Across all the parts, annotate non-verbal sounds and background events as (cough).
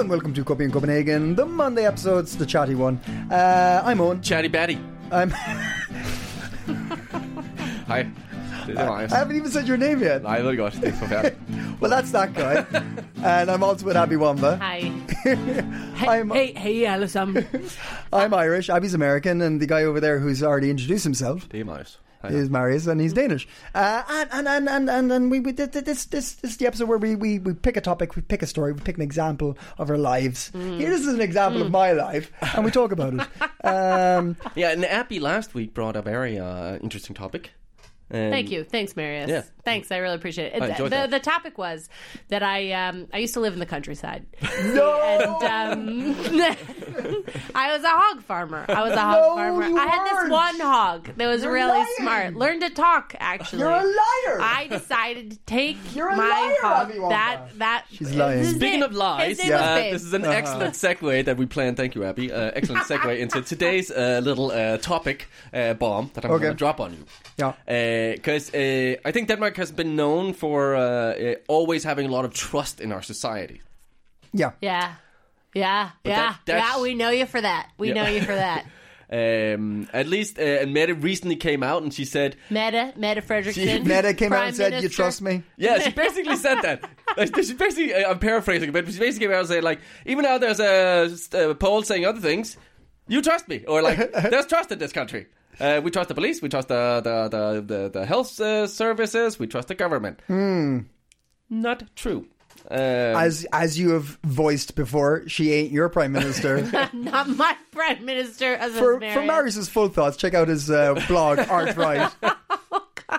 and welcome to Copy in Copenhagen, the Monday episodes, the chatty one. Uh, I'm on. Chatty Batty. I'm. Hej. Det er Marius. I haven't even said your name yet. Nej, jeg ved det godt. Det er forfærdeligt. Well, that's that guy, and I'm also with Abby Wamba. (laughs) Hej. I'm Hey, hey alle sammen. (laughs) I'm Irish. Abby's American, and the guy over there who's already introduced himself Det er Marius. Is Marius, and he's Danish. Uh, and and and and and, we, we did this this this is the episode where we, we we pick a topic, we pick a story, we pick an example of our lives. Here, this is an example of my life, and we talk about it. (laughs) Um, Yeah, and Abby last week brought up a very uh, interesting topic. And Thank you. Thanks, Marius. Yeah. Thanks. I really appreciate it. I the, enjoyed the, that. the topic was that I um, I used to live in the countryside. (laughs) no, And um, (laughs) I was a hog farmer. I was a hog No, farmer. you I had this one hog that was You're really lying. smart. Learned to talk, actually. You're a liar. I decided to take (laughs) You're a my liar, hog. That that She's lying. Speaking of lies, his name was uh, this is an excellent segue that we planned. Thank you, Abby. Uh, excellent segue into today's uh, little uh, topic uh, bomb that I'm Okay. going to drop on you. Yeah. Because uh, I think Denmark has been known for uh, uh, always having a lot of trust in our society. yeah. Yeah. Yeah. Yeah. that- yeah. We know you for that. We Yeah. know you for that. (laughs) Um, at least, uh, and Mette recently came out and she said, Mette, Mette Frederiksen. Mette came out and said, "You trust me." Yeah, she basically said that. Like, she basically, I'm paraphrasing, but she basically came out and said, like, even though there's a, a poll saying other things, you trust me, or like, there's trust in this country. Uh, we trust the police, we trust the the the the, the health uh, services, we trust the government. Not true. Um, As as you have voiced before, she ain't your prime minister. (laughs) Not my prime minister. As for was for Marius. Marius's full thoughts, check out his uh, blog, (laughs) Art Right. uh,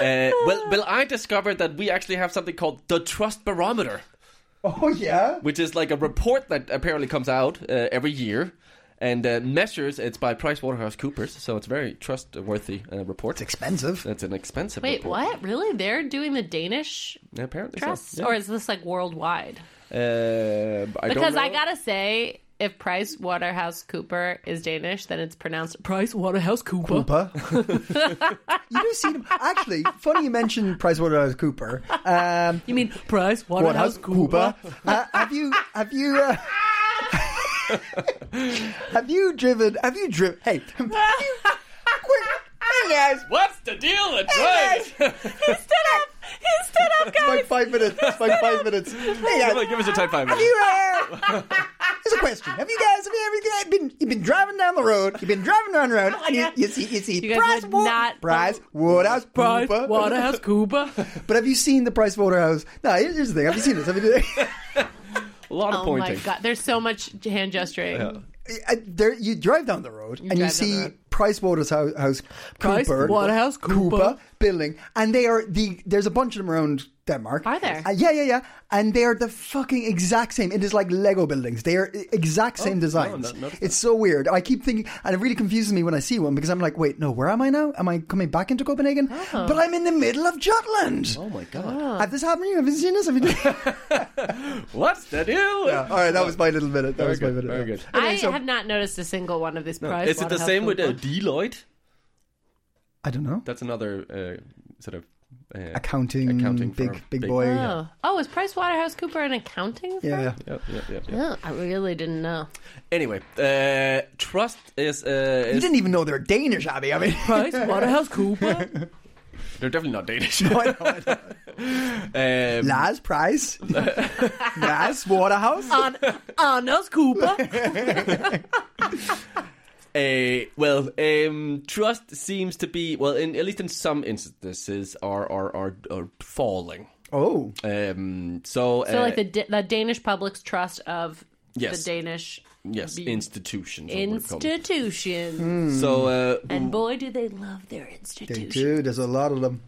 well, well, I discovered that we actually have something called the Trust Barometer. Oh yeah. which is like a report that apparently comes out uh, every year and uh, measures. It's by PricewaterhouseCoopers, so it's a very trustworthy uh, report. It's expensive. It's an expensive. Wait, report. what? Really? They're doing the Danish Yeah, apparently trust, so. or is this like worldwide? Uh, I Because don't I gotta say, if Price Waterhouse Cooper is Danish, then it's pronounced Price Waterhouse Cooper. Cooper. (laughs) (laughs) you do see them. Actually, funny you mentioned PricewaterhouseCooper. Um, You mean Price Waterhouse Waterhouse Cooper? Cooper. Uh, have you have you uh, (laughs) have you driven? Have you driven? Hey, have (laughs) you, quick, hey guys, What's the deal at Hey, Price? He stood up. He stood up, it's like five minutes. It's like five minutes. Hey guys, give us a type five. have you? Uh, here's a question. Have you guys? Have you ever been? You've been driving down the road. You've been driving down the road, and you, you see you see You Price would Wa- not- Price Waterhouse Price Cooper. Waterhouse Cooper. (laughs) But have you seen the Price Waterhouse? No, here's here's the thing. Have you seen this? Have you? A lot of Oh my god, there's so much hand gesturing. Uh, there, you drive down the road and you drive down see road. Price Waterhouse House Price Cooper, Waterhouse Cooper. building, and they are the. There's a bunch of them around Denmark. Are there? Uh, yeah, yeah, yeah, and they are the fucking exact same. It is like Lego buildings. They are exact same designs. no, it's so weird. I keep thinking, and it really confuses me when I see one because I'm like, wait, no, where am I now? Am I coming back into Copenhagen? But I'm in the middle of Jutland. Oh my god. Have this happened to you? Have you seen this? Have you? (laughs) (laughs) What's the deal? All right, that was my little minute. That Very was my good. minute. Very good. Anyway, I so- have not noticed a single one of these Price. Is it the same with uh, Cooper. Deloitte? I don't know. That's another uh, sort of uh, Accounting, accounting big, firm. big boy. Oh, oh, is Price Waterhouse Cooper an accounting? Firm? Yeah. Yep, yep, yep, yep. Oh, I really didn't know. Anyway, uh, trust is, uh, You didn't even know they're Danish, Abby. I mean, (laughs) Price Waterhouse Cooper. they're (laughs) definitely not Danish. I know, I know. (laughs) um, Lars Price, Lars Waterhouse. On Anders Cooper. Uh, well, um, trust seems to be well, in, at least in some instances, are are are, are falling. Oh, Um, so, So, uh, like the Da- the Danish public's trust of Yes. the Danish yes, be- institutions. I would call them. institution. So, uh, And boy, do they love their institutions. they do. There's a lot of them.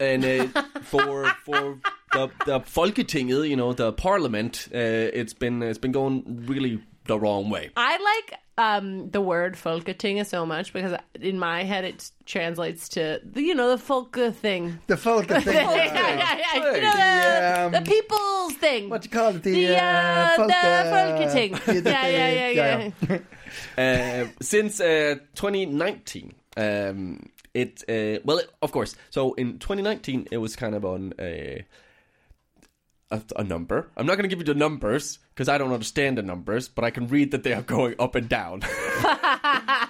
and uh, for for the the Folketinget, you know, the parliament, uh, it's been it's been going really the wrong way. I like um, the word folketinget so much because in my head it translates to the, you know the folka thing. The folk thing. (laughs) yeah, yeah, yeah. You know, the, Yeah, um, the people's thing. What you call it? The, The, uh, uh, folk, the uh, folketing. yeah, (laughs) the- Yeah, yeah, yeah, yeah. (laughs) Uh, since uh, 2019, um, it uh, well, of course. So in 2019, it was kind of on a a, a number. I'm not going to give you the numbers because I don't understand the numbers, but I can read that they are going up and down. (laughs)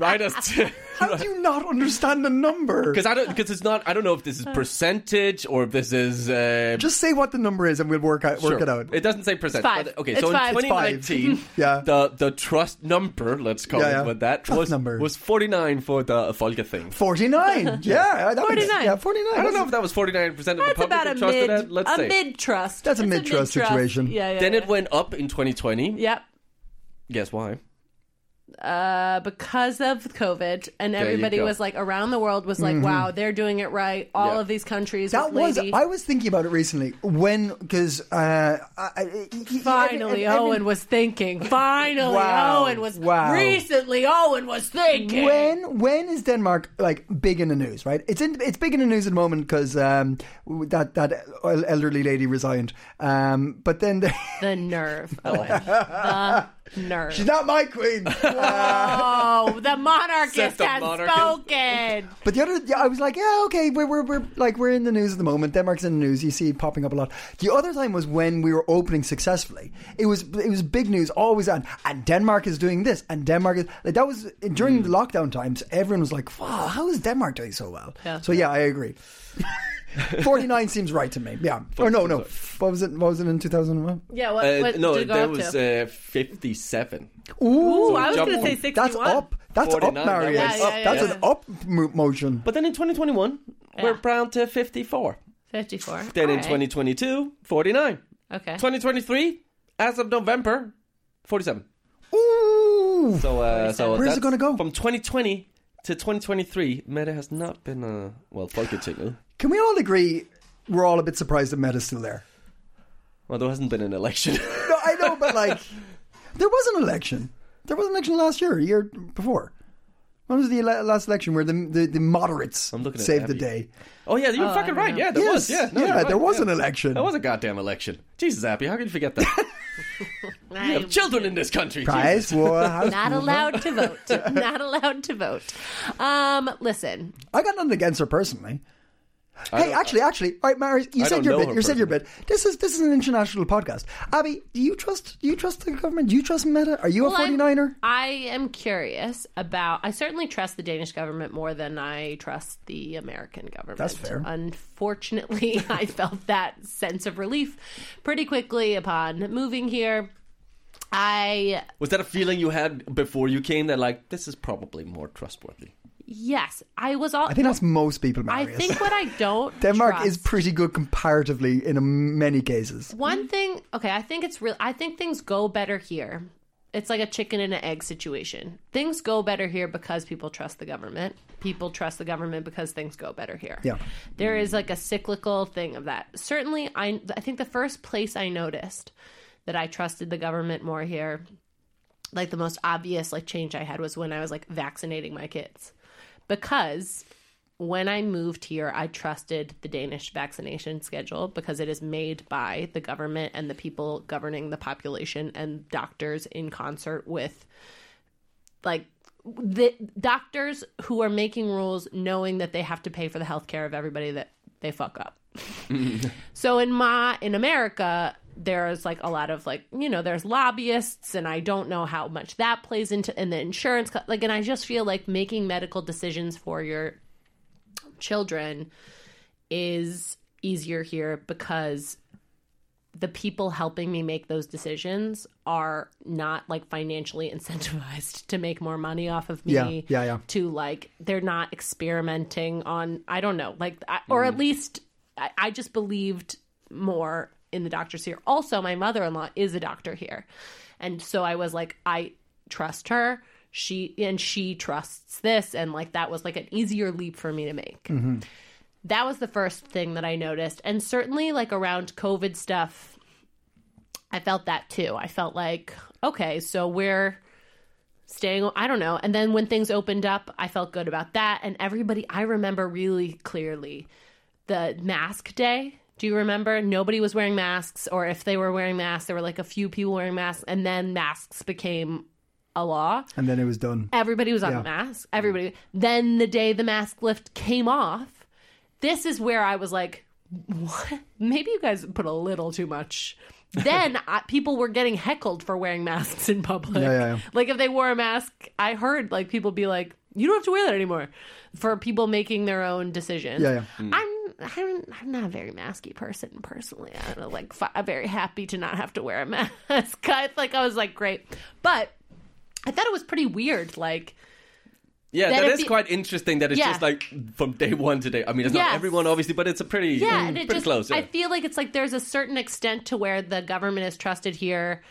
right as to. (laughs) How do you not understand the number? Because I don't, because it's not. I don't know if this is percentage or if this is. Uh, Just say what the number is, and we'll work out work Sure. it out. It doesn't say percent. It's five. But, okay, It's so five. in 2019, (laughs) Yeah. the the trust number, let's call Yeah, it yeah. with that, Trust was number. was 49 for the Folketing. Forty nine. (laughs) yeah, that makes- 49. Yeah, forty nine. I don't know if that was 49% of the public about that trusted mid, it. Let's a say. mid trust. That's a mid-trust situation. Yeah, yeah. then yeah. it went up in 2020. Yep. Guess why? Uh, because of COVID, and you everybody go. was like around the world was like, "Wow, they're doing it right." All Yeah. of these countries. That with was. lady- I was thinking about it recently when because uh, I- I- Finally, every- every- Owen was thinking. Finally, Wow. Owen was. Wow. Recently, Owen was thinking. When when is Denmark like big in the news? Right, it's in it's big in the news at the moment because um, that that elderly lady resigned. Um, but then they, The nerve, (laughs) Owen. the nerve. she's not my queen. (laughs) Oh, the monarchist the has monarchist. spoken. But the other, yeah, I was like, yeah, okay, we're, we're, we're like we're in the news at the moment. Denmark's in the news. You see it popping up a lot. The other time was when we were opening successfully. It was it was big news always on, and Denmark is doing this, and Denmark is like that was during hmm. the lockdown times. Everyone was like, wow, how is Denmark doing so well? Yeah. So yeah, I agree. (laughs) (laughs) Forty nine seems right to me. Yeah. Or no, no. What was it? What was it in two thousand one? Yeah, what, Uh, what no, did it go that up was to? uh, 57. Ooh, I was jump going to say one. 61. That's up. That's up, 49, that Marius. was Yeah, yeah, That's yeah. an up mo- motion. But then in 2021, we're down to 54. 54. Then All in right. 2022, 49. Okay. 2023, as of November, 47. Ooh. So, uh, so Where's it that's- gonna go? From 2020 to 2023, Mette has not been, uh, well, Folketinget. Can we all agree we're all a bit surprised that Mette's still there? Well, there hasn't been an election. (laughs) No, I know, but like, there was an election. There was an election last year, a year before. When was the ele- last election where the the, the moderates I'm looking at saved the Abby. day? oh, yeah, you're fucking right. Yeah, there yes, was. Yeah, no, yeah, you're right, there was yeah. an election. That was a goddamn election. Jesus, Abby, how can you forget that? (laughs) we have children in this country. Prize Jesus. war house. (laughs) Not allowed to vote. Not allowed to vote. Um, listen, I got nothing against her personally. Hey, actually, actually, all right, Marius, you I said your bit. You said your bit. This is this is an international podcast. Abby, do you trust? Do you trust the government? Do you trust Mette? Are you Well, a I'm- 49er? I am curious about. I certainly trust the Danish government more than I trust the American government. That's fair. Unfortunately, (laughs) I felt that sense of relief pretty quickly upon moving here. I Was that a feeling you had before you came that, like, this is probably more trustworthy? Yes, I was all. I think that's most people, I think what I (laughs) don't Denmark trust, is pretty good comparatively in a, many cases. One thing, okay, I think it's real. I think things go better here. It's like a chicken and an egg situation. Things go better here because people trust the government. People trust the government because things go better here. Yeah. There is like a cyclical thing of that. Certainly, I I think the first place I noticed that I trusted the government more here, like the most obvious like change I had was when I was like vaccinating my kids. Because when I moved here, I trusted the Danish vaccination schedule because it is made by the government and the people governing the population and doctors in concert with like the doctors who are making rules knowing that they have to pay for the health care of everybody that they fuck up. (laughs) so in my in America there's like a lot of like you know there's lobbyists and I don't know how much that plays into and the insurance like and I just feel like making medical decisions for your children is easier here because the people helping me make those decisions are not like financially (laughs) incentivized to make more money off of me. Yeah, yeah, yeah. To like, they're not experimenting on, I don't know, like, I, or at mm. least I, I just believed more in the doctors here. Also, my mother in law is a doctor here. And so I was like, I trust her. She and she trusts this. And like, that was like an easier leap for me to make. that was the first thing that I noticed. And certainly, like around COVID stuff, I felt that too. I felt like, okay, so we're staying, I don't know. And then when things opened up, I felt good about that. And everybody, I remember really clearly the mask day. Do you remember? Nobody was wearing masks, or if they were wearing masks, there were like a few people wearing masks, and then masks became a law. And then it was done. Everybody was on Yeah. a mask. Everybody. Then the day the mask lift came off, this is where I was like, what? Maybe you guys put a little too much. (laughs) Then I, people were getting heckled for wearing masks in public. Yeah, yeah, yeah. Like if they wore a mask, I heard like people be like, "You don't have to wear that anymore." For people making their own decisions. Yeah, yeah. Mm. I'm I'm I'm not a very masky person personally. I don't know, like I'm very happy to not have to wear a mask. (laughs) I like I was like great, but I thought it was pretty weird. Like Yeah, That that is you- quite interesting. That it's Yeah. just like from day one to day. I mean, it's Yes. not everyone obviously, but it's a pretty yeah, mm, it pretty just close. Yeah. I feel like it's like there's a certain extent to where the government is trusted here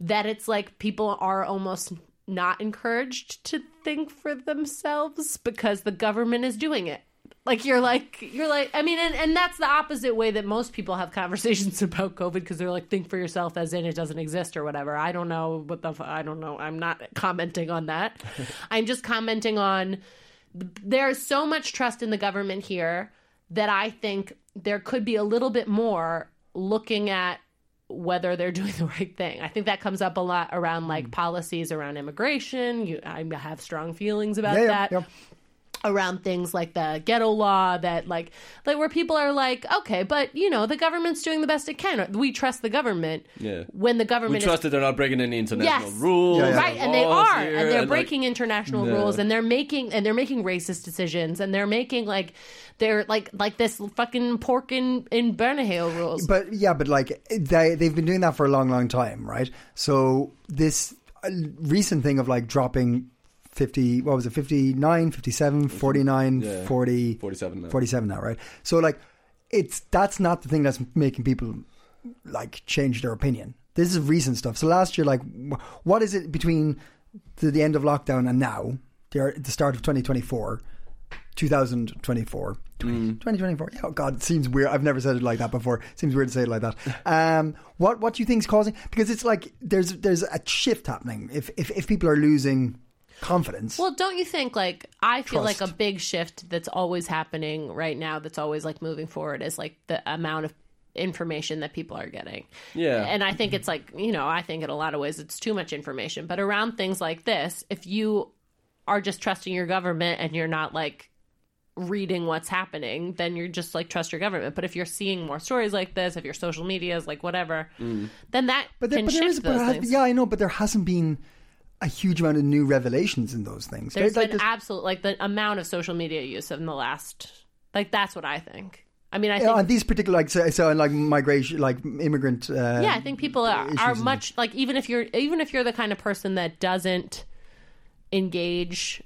that it's like people are almost not encouraged to think for themselves because the government is doing it. Like you're like you're like I mean and, and that's the opposite way that most people have conversations (laughs) about COVID because they're like think for yourself as in it doesn't exist or whatever. I don't know what the I don't know. I'm not commenting on that. (laughs) I'm just commenting on there's so much trust in the government here that I think there could be a little bit more looking at whether they're (laughs) doing the right thing. I think that comes up a lot around like hmm. policies around immigration. You, I have strong feelings about Yeah, yeah, that. yeah. Around things like the ghetto law, that like, like where people are like, okay, but you know, the government's doing the best it can. We trust the government. Yeah. When the we government is trust that they're not breaking any international Yes. rules, Yeah, yeah. right and they are here, and they're like- breaking international Yeah. rules and they're making and they're making racist decisions and they're making like they're like like this fucking pork in in børnehave rules But yeah, but like they they've been doing that for a long, long time, right? So this uh, recent thing of like dropping 50 what was it 59 57 49 Yeah. 40 47 now. 47 now right? So like it's that's not the thing that's making people like change their opinion. This is recent stuff. So last year like what is it between the, the end of lockdown and now? The, the start of 2024 2024 2024 yeah, oh god it seems weird. I've never said it like that before. It seems weird to say it like that. Um what what do you think is causing because it's like there's there's a shift happening. If if, if people are losing confidence. Well don't you think like i feel like a big shift that's always happening right now that's always like moving forward is like the amount of information that people are getting. Yeah. and i think it's like you know i think in a lot of ways it's too much information. But around things like this if you are just trusting your government and you're not like reading what's happening, then you're just like trust your government. But if you're seeing more stories like this, if your social media is like whatever, mm. then that But there, can but there shift is, but those there has, yeah, I know, but there hasn't been a huge amount of new revelations in those things. There's like, been absolute like the amount of social media use in the last like that's what I think. I mean, I think on these particular, like, so, so like migration, like immigrant. Uh, yeah, I think people are, are and- much like even if you're even if you're the kind of person that doesn't engage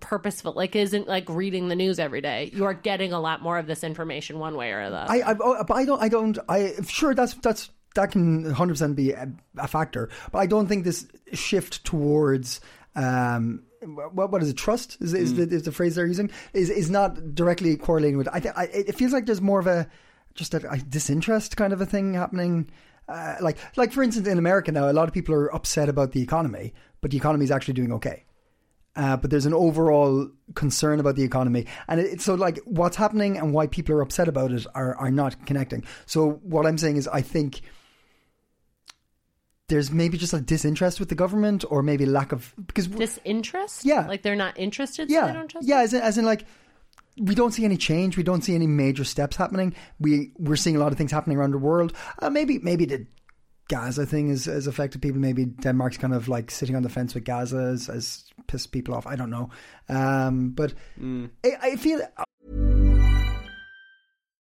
purposeful like isn't like reading the news every day you are getting a lot more of this information one way or the other I, I, but I don't, I don't, I sure that's that's that can 100 percent be a, a factor, but I don't think this shift towards. Um, what, what is it? Trust is, is, the, is the phrase they're using is is not directly correlating with. I, th- I it feels like there's more of a just a, a disinterest kind of a thing happening. Uh, like like for instance, in America now, a lot of people are upset about the economy, but the economy is actually doing okay. Uh, but there's an overall concern about the economy, and it, it's so like what's happening and why people are upset about it are are not connecting. So what I'm saying is, I think there's maybe just a disinterest with the government, or maybe lack of because disinterest Yeah. like they're not interested so yeah, they don't trust yeah, as in, as in like we don't see any change, we don't see any major steps happening. We we're seeing a lot of things happening around the world. Uh, maybe maybe the Gaza thing has, has affected people. Maybe Denmark's kind of like sitting on the fence with Gaza has, has pissed people off. I don't know, um, but I, I feel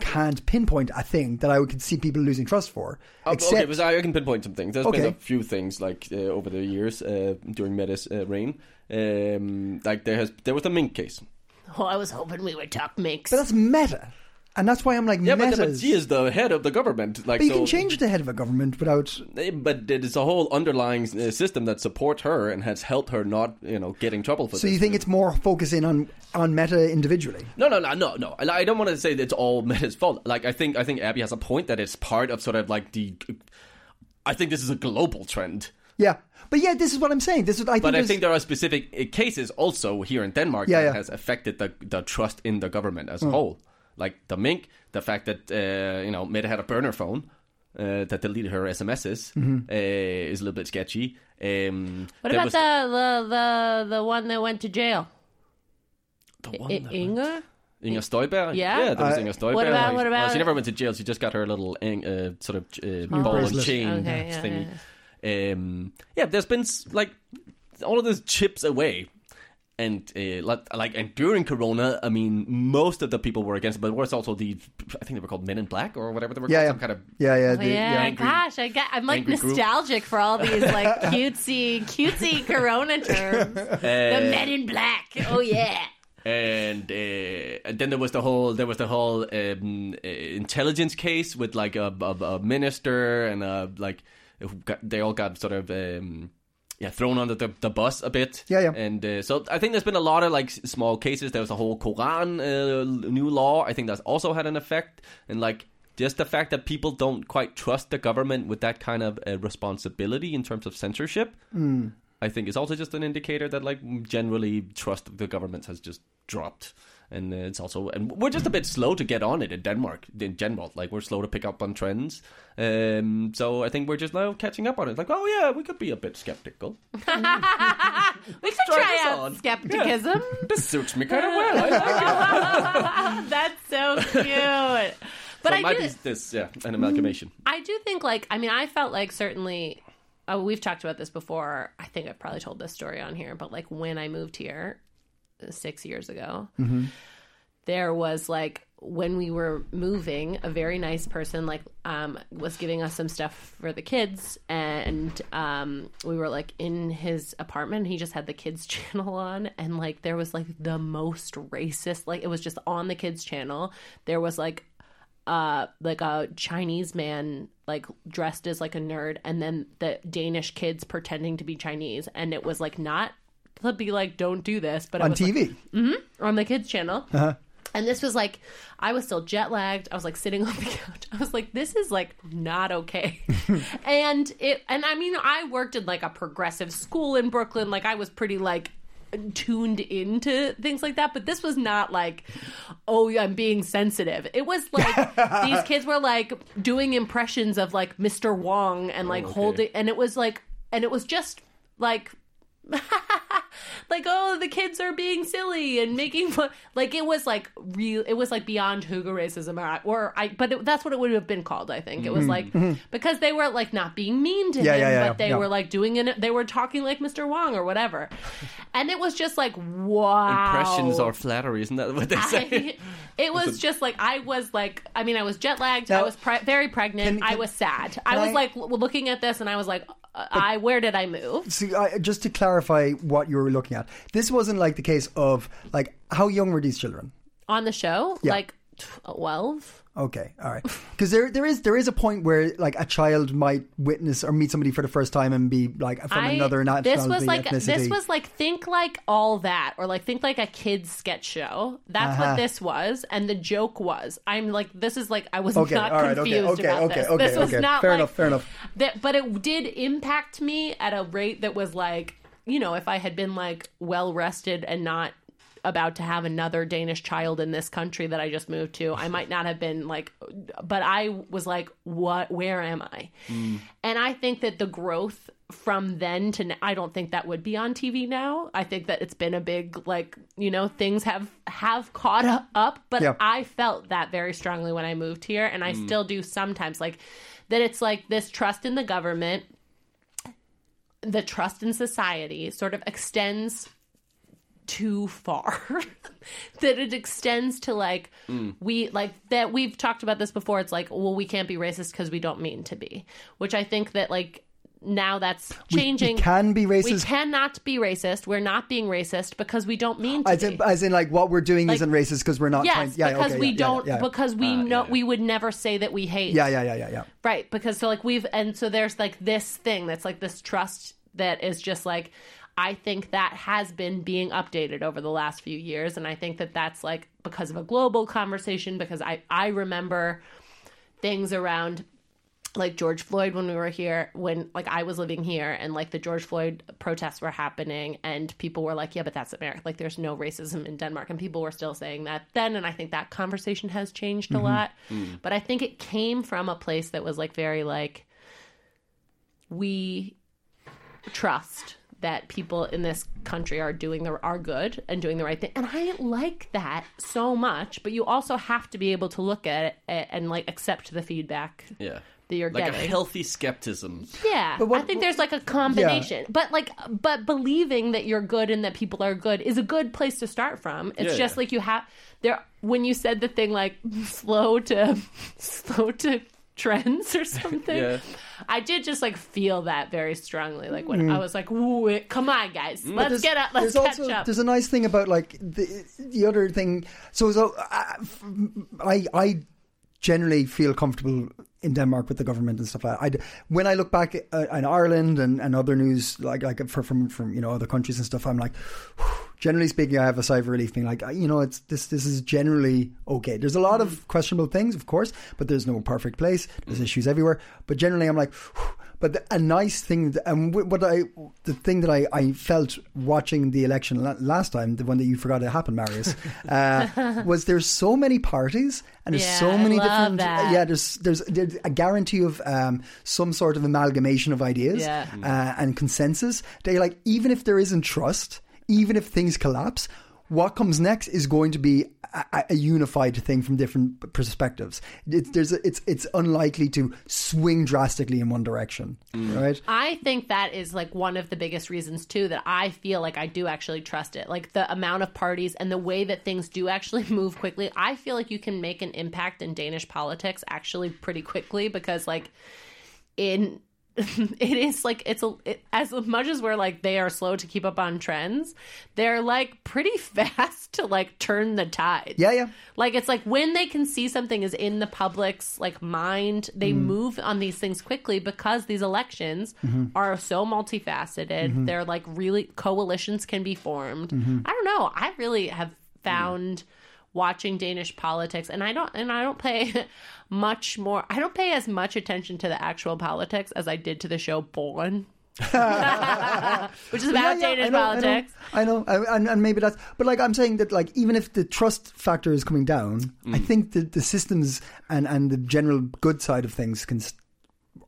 can't pinpoint a thing that I could see people losing trust for. Uh, except, okay, but I can pinpoint some things. There's been a few things like uh, over the years uh, during Mette's uh, reign. Um, like there has there was the Mink case. Oh, I was hoping we would talk minks. but that's Mette, and that's why I'm like Yeah, but, but she is the head of the government. Like But you so, can change the head of a government without. Eh, But there's a whole underlying uh, system that supports her and has helped her not, you know, get in trouble for So this. you think it's more focusing on on Mette individually? No, no, no, no, no. I don't want to say that it's all (laughs) Mette's fault. Like I think I think Abby has a point that it's part of sort of like the. I think this is a global trend. Yeah, but yeah, this is what I'm saying. This is I think. But I think there are specific uh, cases also here in Denmark Yeah, that yeah. Hmm. has affected the the trust in the government as a whole. Like the mink, the fact that uh, you know Mette had a burner phone uh, that deleted her SMSs Mm-hmm. uh, is a little bit sketchy. Um, what about was the, the the the one that went to jail? the one I- that- Inger? Inger Støjberg? Yeah? Yeah, there was Uh, Inger Støjberg. what about- like- what well, about- she never went to jail. She just got her little uh, sort of uh, ball and chain Okay, yeah, thingy. yeah, Um, yeah, there's been like all of those chips away. And uh, like, like, and during Corona, I mean, most of the people were against it, but there was also the, I think they were called Men in Black or whatever they were Yeah, called, yeah. some kind of yeah, yeah, Oh, the- yeah, angry- gosh, I get, I'm like angry group. nostalgic for all these like (laughs) cutesy, cutesy Corona terms. the Men in Black. Oh yeah. and uh, and then there was the whole there was the whole um, uh, intelligence case with like a, a, a minister and a, like who got, they all got sort of um, yeah thrown under the, the bus a bit. Yeah, yeah. and uh, so I think there's been a lot of like small cases. There was a whole Quran uh, new law. I think that's also had an effect. And like just the fact that people don't quite trust the government with that kind of uh, responsibility in terms of censorship I think is also just an indicator that like generally trust of the government has just dropped. And uh, it's also, and we're just a bit slow to get on it in Denmark in general. Like we're slow to pick up on trends. Um, so I think we're just now catching up on it. Like, oh yeah, we could be a bit skeptical. (laughs) We could Try try, out on. skepticism. This suits me kind of well. I like. (laughs) That's so cute. But so I it might do, be this, yeah, an amalgamation. I do think like I mean I felt like certainly oh, we've talked about this before. I think I've probably told this story on here, but like when I moved here uh, six years ago, there was like when we were moving, a very nice person like um, was giving us some stuff for the kids, and um, we were like in his apartment. He just had the kids (laughs) channel on, and like there was like the most racist. Like it was just on the kids channel. There was like uh like a Chinese man like dressed as like a nerd and then the Danish kids pretending to be Chinese and it was like not to be like don't do this but on was like, TV. Mm-hmm. on the kids channel. Uh-huh. And this was like I was still jet lagged I was like sitting (laughs) on the couch. I was like this is like not okay. (laughs) And it and I mean I worked in like a progressive school in Brooklyn. Like I was pretty like tuned into things like that. But this was not like oh yeah, i'm being sensitive. It was like (laughs) these kids were like doing impressions of like mr wong and like oh, holding and it was like and it was just like like oh the kids are being silly and making fun like it was like real it was like beyond hygge racism or, or I but it, that's what it would have been called I think it was like because they were like not being mean to Mm-hmm. Yeah, him yeah, yeah, but they yeah. were like doing it they were talking like Mr. Wong or whatever and it was just like wow Impressions are flattery, isn't that what they say? I, (laughs) it was just like I was like I mean I was jet lagged I was pre- very pregnant Can- I was sad I was I- like looking at this and I was like uh, I where did I move See, I, just to clarify what you were looking at, this wasn't like the case of like how young were these children? on the show Yeah. like 12 Okay, all right. Because there, there is, there is a point where like a child might witness or meet somebody for the first time and be like from I- another nationality, this was like ethnicity. this was like think like all that or like think like a kids sketch show that's Uh-huh. what this was and the joke was i'm like this is like i was Okay, not right, okay, confused okay, about okay, this okay, this was okay. not Fair like, enough, fair enough. that, but it did impact me at a rate that was like you know if i had been like well rested and not about to have another Danish child in this country that I just moved to. I might not have been like, but I was like, what? Where am I? Mm. And I think that the growth from then to now, I don't think that would be on TV now. I think that it's been a big like you know things have have caught up, but Yeah. I felt that very strongly when I moved here, and I mm. still do sometimes. Like that, it's like this trust in the government, the trust in society, sort of extends too far. (laughs) that it extends to like mm. we like that we've talked about this before. It's like well we can't be racist because we don't mean to be which i think that like now that's changing We, can be racist. we cannot be racist we're not being racist because we don't mean to as, be in, as in, like, what we're doing Like- isn't racist because we're not trying. Yeah, because okay, we yeah, don't yeah, yeah. because we uh, know we would never say that we hate Yeah, yeah, yeah, yeah, yeah. Right, because so like we've and so there's like this thing that's like this trust that is just like I think that has been being updated over the last few years and I think that that's like because of a global conversation because I I remember things around like George Floyd when we were here when like I was living here and like the George Floyd protests were happening and people were like yeah but that's America like there's no racism in Denmark. And people were still saying that then. And I think that conversation has changed a mm-hmm. lot. Mm. But I think it came from a place that was like very like we trust that people in this country are doing the are good and doing the right thing. And i like that so much but you also have to be able to look at it and, and like accept the feedback. Yeah. That you're Like a healthy skepticism. yeah But what- i think there's like a combination but like but believing that you're good and that people are good is a good place to start from it's Yeah, just yeah. like you have there when you said the thing like slow to (laughs) slow to trends or (laughs) something Yeah. i did just like feel that very strongly like when i was like Ooh, it- come on guys let's get up let's there's catch also, up There's a nice thing about like the the other thing. So so uh, f- I I generally feel comfortable in Denmark with the government and stuff like that. I, when I look back uh, in Ireland and, and other news like like for, from from you know other countries and stuff, I'm like. Generally speaking, I have a sigh of relief, being like, you know, it's this. This is generally okay. There's a lot of questionable things, of course, but there's no perfect place. There's issues everywhere, but generally, I'm like, but the, a nice thing, and what I, the thing that I, I felt watching the election last time, the one that you forgot it happened, Marius, (laughs) uh, was there's so many parties and there's Yeah, so many different. that. Yeah, there's, there's there's a guarantee of um, some sort of amalgamation of ideas Yeah. uh, and consensus. They like even if there isn't trust, even if things collapse. What comes next is going to be a, a unified thing from different perspectives. It's there's a, it's it's unlikely to swing drastically in one direction, mm. right? I think that is like one of the biggest reasons too that I feel like I do actually trust it. Like the amount of parties and the way that things do actually (laughs) move quickly. I feel like you can make an impact in Danish politics actually pretty quickly because like in (laughs) it is like it's a it, as much as we're like they are slow to keep up on trends they're like pretty (laughs) fast to like turn the tide Yeah, yeah. like it's like when they can see something is in the public's like mind, they Mm. move on these things quickly because these elections Mm-hmm. are so multifaceted. They're like really coalitions can be formed. Mm-hmm. I don't know. I really have found watching Danish politics and I don't and I don't pay (laughs) much more I don't pay as much attention to the actual politics as I did to the show Borgen. (laughs) Which is about Yeah, yeah, Danish I know, politics. I know, I know. I- and, and maybe that's. But like I'm saying that, like even if the trust factor is coming down, I mm. think that the systems and and the general good side of things can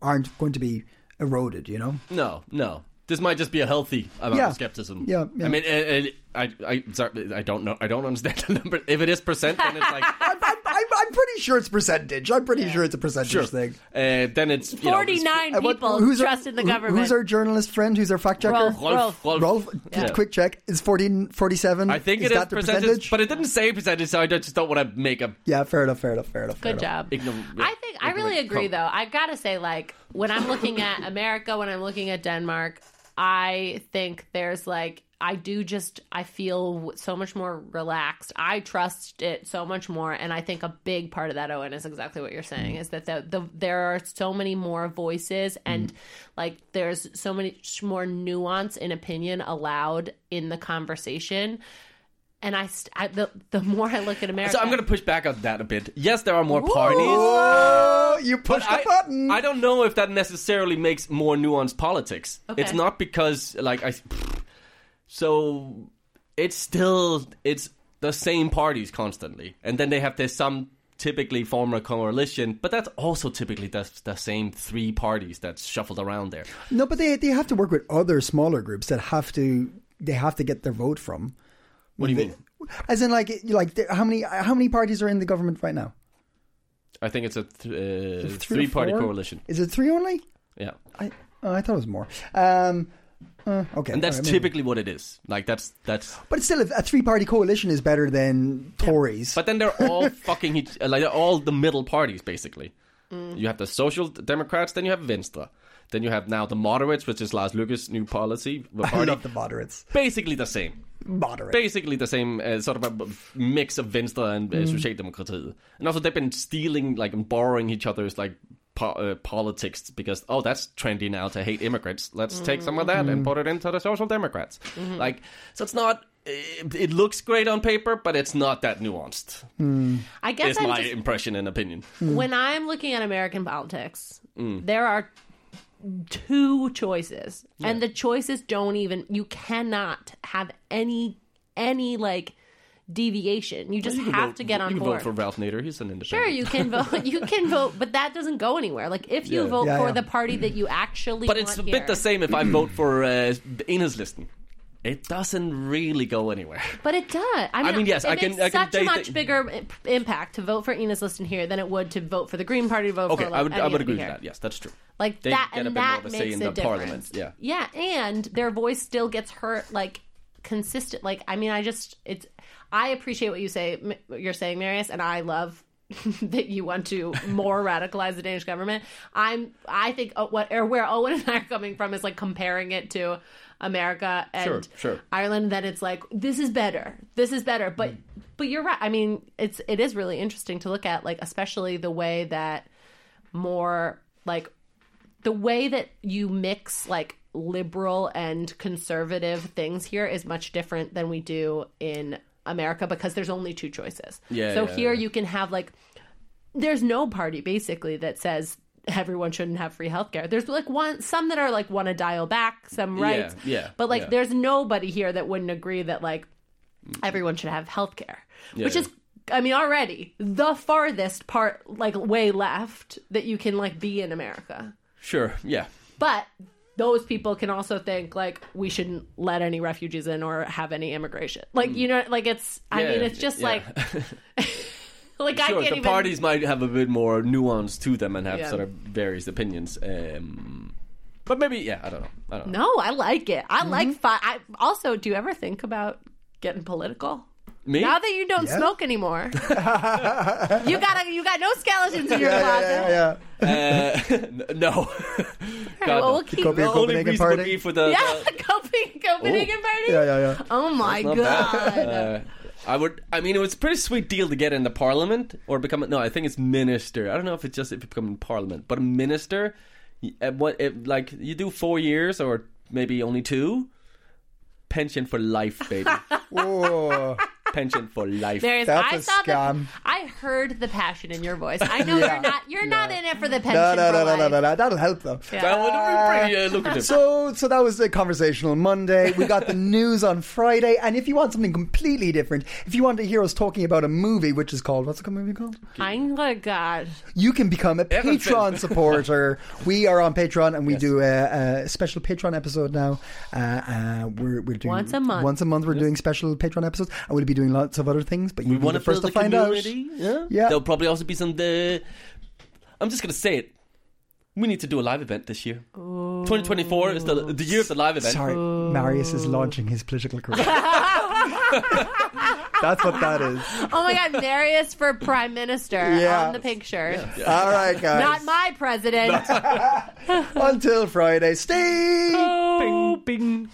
aren't going to be eroded. You know. No, no. This might just be a healthy amount Yeah. of skepticism. Yeah, yeah. I mean, uh, uh, I, I, sorry, I don't know. I don't understand the number. If it is percent, then it's like (laughs) I'm, I'm, I'm, I'm pretty sure it's percentage. I'm pretty sure it's a percentage sure. thing. Uh, then it's you know, Forty nine Uh, what- people who's our- trust in the government. Who's our journalist friend? Who's our fact checker? Rolf. Rolf, Rolf, Rolf, Yeah. quick check. Is 14, 47? I think is it is that the percentage, percentage? but it didn't say percentage, so I just don't want to make a. yeah, fair enough, fair enough, fair enough. fair Good enough. job. Igno- I think I really agree, though. I gotta say, like when I'm looking at America, when I'm looking at Denmark, I think there's like I do just I feel so much more relaxed. I trust it so much more, and I think a big part of that, Owen, is exactly what you're saying. Is that the, the there are so many more voices, and mm-hmm. like there's so much more nuance in opinion allowed in the conversation. And I, st- I the the more I look at America, So I'm going to push back on that a bit. Yes, there are more parties. Oh, you But pushed the I, button. I don't know if that necessarily makes more nuanced politics. Okay. It's not because like I. So it's still it's the same parties constantly, and then they have this some typically form a coalition, but that's also typically the, the same three parties that's shuffled around there. No, but they they have to work with other smaller groups that have to they have to get their vote from. What do you mean? As in, like, like the- how many how many parties are in the government right now? I think it's a th- uh, Three or three party coalition. Is it three only? Yeah. I oh, I thought it was more. Um, uh, okay, And that's all right, maybe. typically what it is. Like that's that's But still, a three party coalition is better than Tories. But then they're (laughs) all fucking each, like they're all the middle parties basically. You have the Social Democrats, then you have Venstre, then you have now the moderates, which is Lars Løkke's new policy the I party. love the moderates. Basically the same. Moderate. Basically the same uh, sort of a b- mix of Venstre and Mm. uh, Socialdemokratiet. And also they've been stealing like and borrowing each other's like po- uh, politics because oh that's trendy now to hate immigrants. Let's take some of that Mm-hmm. and put it into the Social Democrats. Like so it's not. It, it looks great on paper, but it's not that nuanced. I guess Is I'm my just, impression and opinion. when I'm looking at American politics, Mm. there are two choices, and the choices don't even. You cannot have any any like deviation. You just You have vote- to get on you can board. vote for Ralph Nader. He's an independent. Sure, you can vote. (laughs) You can vote, but that doesn't go anywhere. Like if you Yeah. vote Yeah, for yeah. the party that you actually, But want it's a here, bit the same if I vote for uh, Enhedslisten. It doesn't really go anywhere. But it does. I mean, mean, yes, it I can- makes I can such a much the- bigger impact to vote for Enhedslisten here than it would to vote for the Green Party vote Okay, for. I would I would agree with that. Yes, that's true. Like They that, get a and that of a say makes in a the difference. parliament, yeah. yeah, and their voice still gets heard. Like consistent. Like I mean, I just it's. I appreciate what you say. What You're saying, Marius, and I love (laughs) that you want to more radicalize the Danish government. I'm. I think uh, what or where Owen and I are coming from is like comparing it to America and Sure, sure. Ireland. Then it's like this is better. This is better. But but you're right. I mean, it's it is really interesting to look at, like especially the way that more like the way that you mix like liberal and conservative things here is much different than we do in America because there's only two choices. Yeah, So yeah, here yeah. you can have like there's no party basically that says everyone shouldn't have free healthcare. There's like one some that are like want to dial back some rights. yeah, But like yeah. there's nobody here that wouldn't agree that like everyone should have healthcare. Which is I mean already the farthest part like way left that you can like be in America. Sure, yeah. But those people can also think like we shouldn't let any refugees in or have any immigration. Like you know, like it's. I Mm. Yeah, mean, it's just yeah. (laughs) like, (laughs) like I Sure, can't the even. parties might have a bit more nuance to them and have Yeah. sort of various opinions. Um, but maybe, yeah, I don't know. I don't know. No, I like it. I like Mm-hmm. fun. I also do you ever think about getting political? Me? Now that you don't Yeah. smoke anymore, (laughs) you got you got no skeletons in your yeah, closet. yeah, yeah, yeah. Uh, (laughs) no. God, well, no. we'll keep- the only Copenhagen reason would be for the, Yeah, the- the Copenhagen, Copenhagen party. Yeah, yeah, yeah. Oh my god. I would. I mean, it was a pretty sweet deal to get into Parliament or become. No, I think it's minister. I don't know if it's just if you become in Parliament, but a minister. What? It, like you do four years or maybe only two. Pension for life, baby. (laughs) Whoa. Pension for life. There's, That's I a saw scam. The, I heard the passion in your voice. I know Yeah. you're not. You're not in it for the pension No, no, for no, no, life. no, no, no. That'll help though. Yeah. That would be pretty uh, lucrative. So, so that was the conversational Monday. We got the (laughs) news on Friday, and if you want something completely different, if you want to hear us talking about a movie, which is called what's the movie called? My god. You can become a Evan Patreon supporter. we are on Patreon, and we do a, a special Patreon episode now. Uh, uh, we're, we're doing Once a month. Once a month, we're doing special Patreon episodes, and we'll be doing lots of other things. But we you'll be want to first build to a find out. community. Yeah. Yeah. There'll probably also be some. The I'm just gonna say it. We need to do a live event this year. 2024 is the the year of the live event. Sorry, Marius is launching his political career. (laughs) (laughs) That's what that is. Oh my god, Marius for prime minister Yeah. on the picture. All right, guys. Not my president. (laughs) Until Friday, stay. Bing, bing.